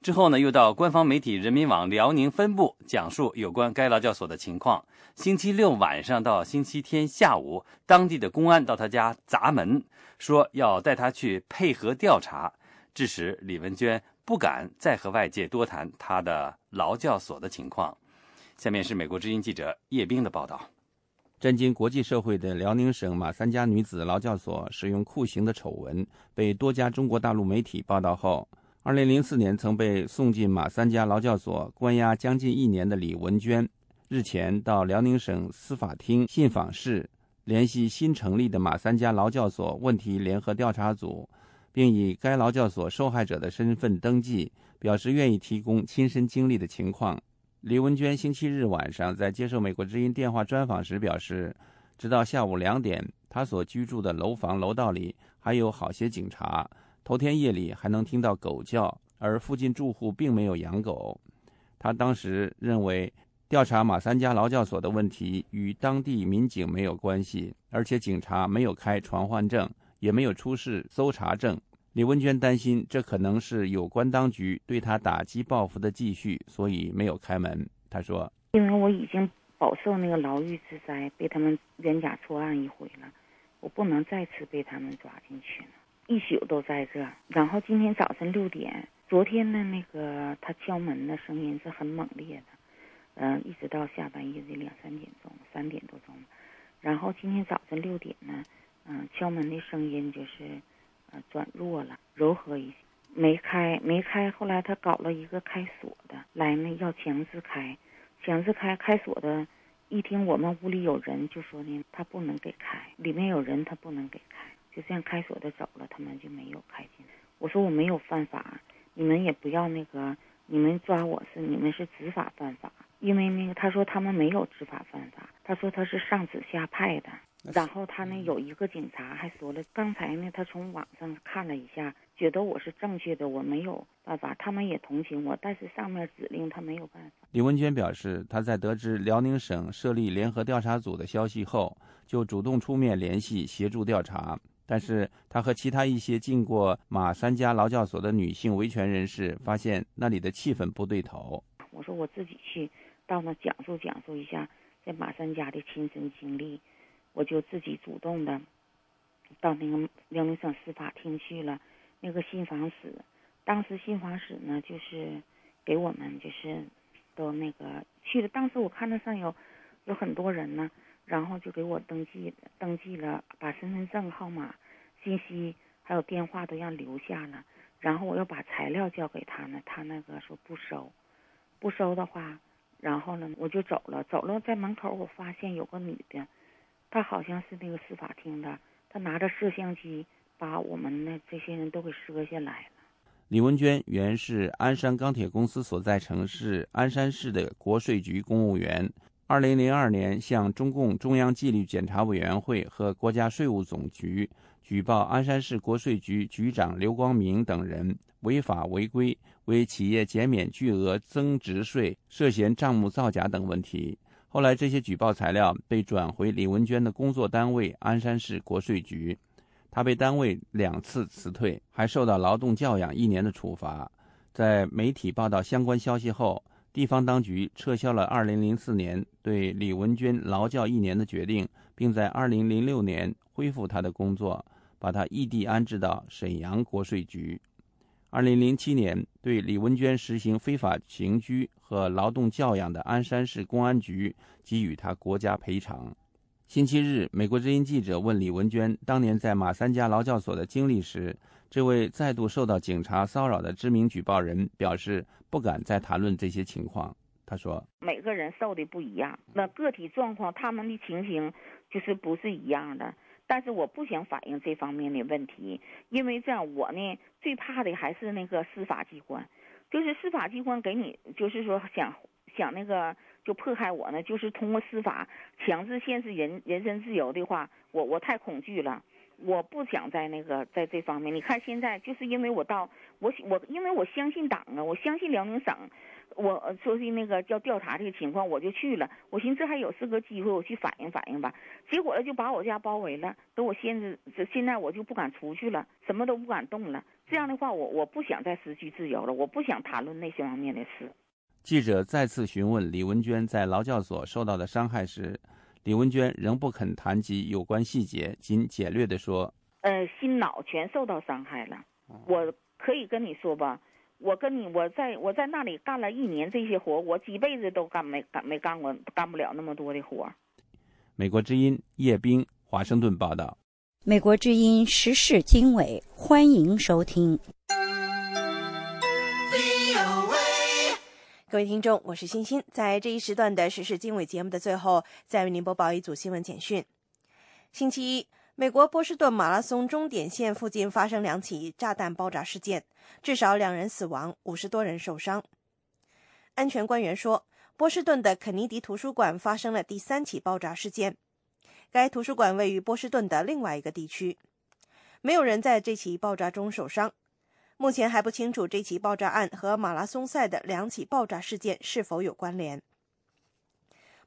之后呢，又到官方媒体人民网辽宁分部讲述有关该劳教所的情况。星期六晚上到星期天下午，当地的公安到他家砸门，说要带他去配合调查，致使李文娟不敢再和外界多谈他的劳教所的情况。下面是美国之音记者叶冰的报道。震惊国际社会的辽宁省马三家女子劳教所使用酷刑的丑闻被多家中国大陆媒体报道后，2004年曾被送进马三家劳教所关押将近一年的李文娟，日前到辽宁省司法厅信访室联系新成立的马三家劳教所问题联合调查组，并以该劳教所受害者的身份登记，表示愿意提供亲身经历的情况。李文娟星期日晚上在接受美国之音电话专访时表示，直到下午两点，她所居住的楼房楼道里还有好些警察。头天夜里还能听到狗叫，而附近住户并没有养狗。他当时认为，调查马三家劳教所的问题与当地民警没有关系，而且警察没有开传唤证，也没有出示搜查证。李文娟担心，这可能是有关当局对她打击报复的继续，所以没有开门。她说：“因为我已经饱受那个牢狱之灾，被他们冤假错案一回了，我不能再次被他们抓进去。一宿都在这，然后今天早晨六点，昨天的那个他敲门的声音是很猛烈的，嗯，一直到下半夜的两三点钟，三点多钟，然后今天早晨六点呢，嗯，敲门的声音就是。”转弱了，柔和一些，没开，没开。后来他搞了一个开锁的，来呢要强制开，强制开开锁的，一听我们屋里有人，就说呢他不能给开，里面有人他不能给开，就这样开锁的走了，他们就没有开进来。我说我没有犯法，你们也不要那个，你们抓我是你们是执法犯法，因为那个他说他们没有执法犯法，他说他是上指下派的。然后他呢有一个警察还说了，刚才呢他从网上看了一下，觉得我是正确的，我没有办法，他们也同情我，但是上面指令他没有办法。李文娟表示，她在得知辽宁省设立联合调查组的消息后，就主动出面联系协助调查，但是她和其他一些进过马三家劳教所的女性维权人士发现那里的气氛不对头。我说我自己去到那讲述讲述一下在马三家的亲身经历。我就自己主动的到那个辽宁省司法厅去了，那个信访室，当时信访室呢就是给我们就是都那个去了，当时我看到上有有很多人呢，然后就给我登记登记了，把身份证号码、信息还有电话都让留下了，然后我又把材料交给他呢，他那个说不收，不收的话，然后呢我就走了，走了在门口我发现有个女的。她好像是那个司法厅的，她拿着摄像机把我们的这些人都给摄下来了。李文娟原是鞍山钢铁公司所在城市鞍山市的国税局公务员。二零零二年，向中共中央纪律检查委员会和国家税务总局举报鞍山市国税局局长刘光明等人违法违规，为企业减免巨额增值税，涉嫌账目造假等问题。后来，这些举报材料被转回李文娟的工作单位鞍山市国税局，她被单位两次辞退，还受到劳动教养一年的处罚。在媒体报道相关消息后，地方当局撤销了2004年对李文娟劳教一年的决定，并在2006年恢复她的工作，把她异地安置到沈阳国税局。二零零七年，对李文娟实行非法刑拘和劳动教养的鞍山市公安局给予她国家赔偿。星期日，美国之音记者问李文娟当年在马三家劳教所的经历时，这位再度受到警察骚扰的知名举报人表示不敢再谈论这些情况。他说：“每个人受的不一样，那个体状况，他们的情形就是不是一样的。”但是我不想反映这方面的问题，因为这样我呢最怕的还是那个司法机关，就是司法机关给你就是说想想那个就迫害我呢，就是通过司法强制限制人人身自由的话，我我太恐惧了，我不想在那个在这方面。你看现在就是因为我到我我因为我相信党啊，我相信辽宁省。我说是那个叫调查这个情况，我就去了。我寻思这还有是个机会，我去反映反映吧。结果呢，就把我家包围了，等我现在这现在我就不敢出去了，什么都不敢动了。这样的话，我我不想再失去自由了，我不想谈论那些方面的事。记者再次询问李文娟在劳教所受到的伤害时，李文娟仍不肯谈及有关细节，仅简略地说：“呃，心脑全受到伤害了。我可以跟你说吧，我跟你我在我在那里干了一年这些活，我几辈子都干没干没干过，干不了那么多的活。”美国之音叶冰华盛顿报道。美国之音时事经纬，欢迎收听。各位听众，我是欣欣，在这一时段的时事经纬节目的最后，再为您播报一组新闻简讯。星期一，美国波士顿马拉松终点线附近发生两起炸弹爆炸事件，至少两人死亡，五十多人受伤。安全官员说，波士顿的肯尼迪图书馆发生了第三起爆炸事件。该图书馆位于波士顿的另外一个地区，没有人在这起爆炸中受伤。目前还不清楚这起爆炸案和马拉松赛的两起爆炸事件是否有关联。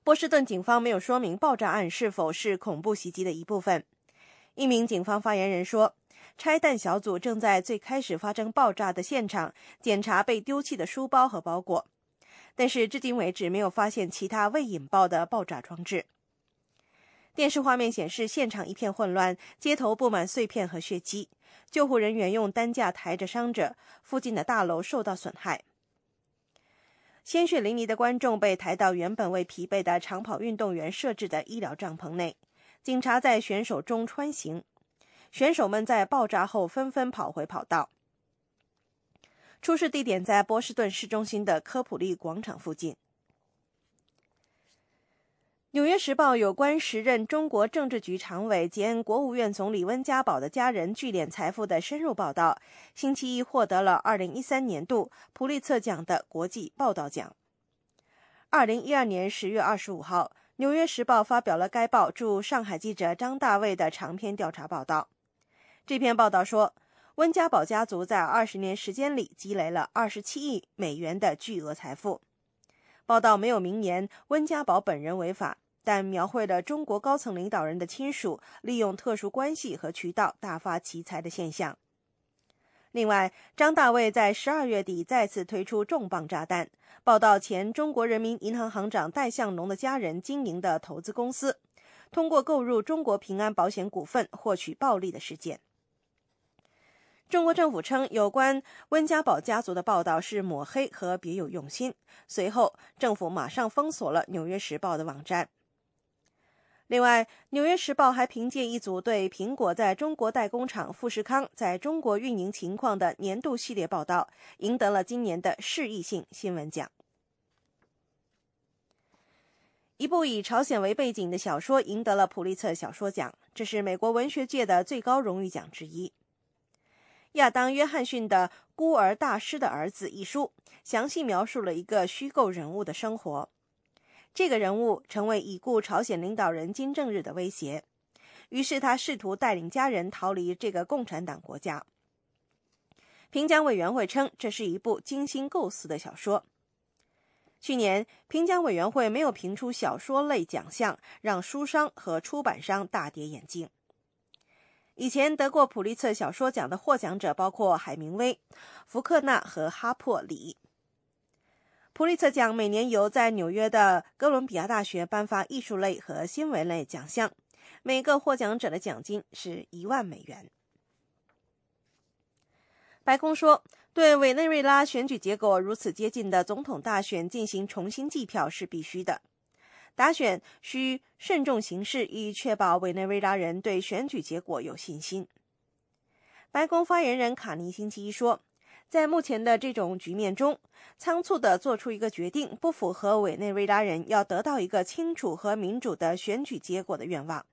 波士顿警方没有说明爆炸案是否是恐怖袭击的一部分。一名警方发言人说，拆弹小组正在最开始发生爆炸的现场检查被丢弃的书包和包裹，但是至今为止没有发现其他未引爆的爆炸装置。电视画面显示，现场一片混乱，街头布满碎片和血迹。救护人员用担架抬着伤者，附近的大楼受到损害。鲜血淋漓的观众被抬到原本为疲惫的长跑运动员设置的医疗帐篷内，警察在选手中穿行。选手们在爆炸后纷纷跑回跑道。出事地点在波士顿市中心的科普利广场附近。《纽约时报》有关时任中国政治局常委兼国务院总理温家宝的家人聚敛财富的深入报道，星期一获得了2013年度普利策奖的国际报道奖。2012年10月25号，《纽约时报》发表了该报驻上海记者张大卫的长篇调查报道。这篇报道说，温家宝家族在20年时间里积累了27亿美元的巨额财富。报道没有明言温家宝本人违法。但描绘了中国高层领导人的亲属利用特殊关系和渠道大发奇财的现象。另外，张大卫在十二月底再次推出重磅炸弹，报道前中国人民银行行长戴相龙的家人经营的投资公司，通过购入中国平安保险股份获取暴利的事件。中国政府称，有关温家宝家族的报道是抹黑和别有用心。随后，政府马上封锁了《纽约时报》的网站。另外，《纽约时报》还凭借一组对苹果在中国代工厂富士康在中国运营情况的年度系列报道，赢得了今年的适意性新闻奖。一部以朝鲜为背景的小说赢得了普利策小说奖，这是美国文学界的最高荣誉奖之一。亚当·约翰逊的《孤儿大师的儿子》一书，详细描述了一个虚构人物的生活。这个人物成为已故朝鲜领导人金正日的威胁，于是他试图带领家人逃离这个共产党国家。评奖委员会称这是一部精心构思的小说。去年，评奖委员会没有评出小说类奖项，让书商和出版商大跌眼镜。以前得过普利策小说奖的获奖者包括海明威、福克纳和哈珀·里。普利策奖每年由在纽约的哥伦比亚大学颁发艺术类和新闻类奖项，每个获奖者的奖金是一万美元。白宫说，对委内瑞拉选举结果如此接近的总统大选进行重新计票是必须的，打选需慎重行事，以确保委内瑞拉人对选举结果有信心。白宫发言人卡尼星期一说。在目前的这种局面中，仓促的做出一个决定，不符合委内瑞拉人要得到一个清楚和民主的选举结果的愿望。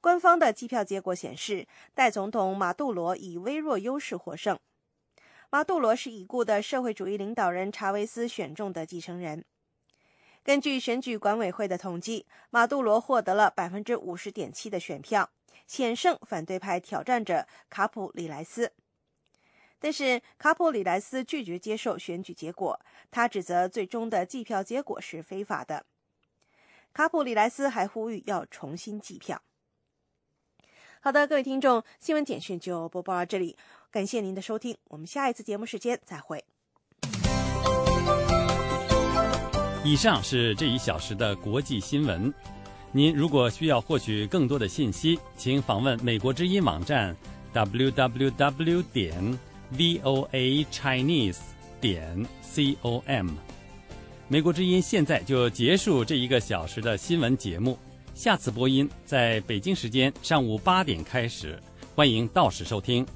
官方的计票结果显示，代总统马杜罗以微弱优势获胜。马杜罗是已故的社会主义领导人查韦斯选中的继承人。根据选举管委会的统计，马杜罗获得了百分之五十点七的选票，险胜反对派挑战者卡普里莱斯。但是卡普里莱斯拒绝接受选举结果，他指责最终的计票结果是非法的。卡普里莱斯还呼吁要重新计票。好的，各位听众，新闻简讯就播报到这里，感谢您的收听，我们下一次节目时间再会。以上是这一小时的国际新闻。您如果需要获取更多的信息，请访问美国之音网站 www 点 voa chinese 点 com。美国之音现在就结束这一个小时的新闻节目，下次播音在北京时间上午八点开始，欢迎到时收听。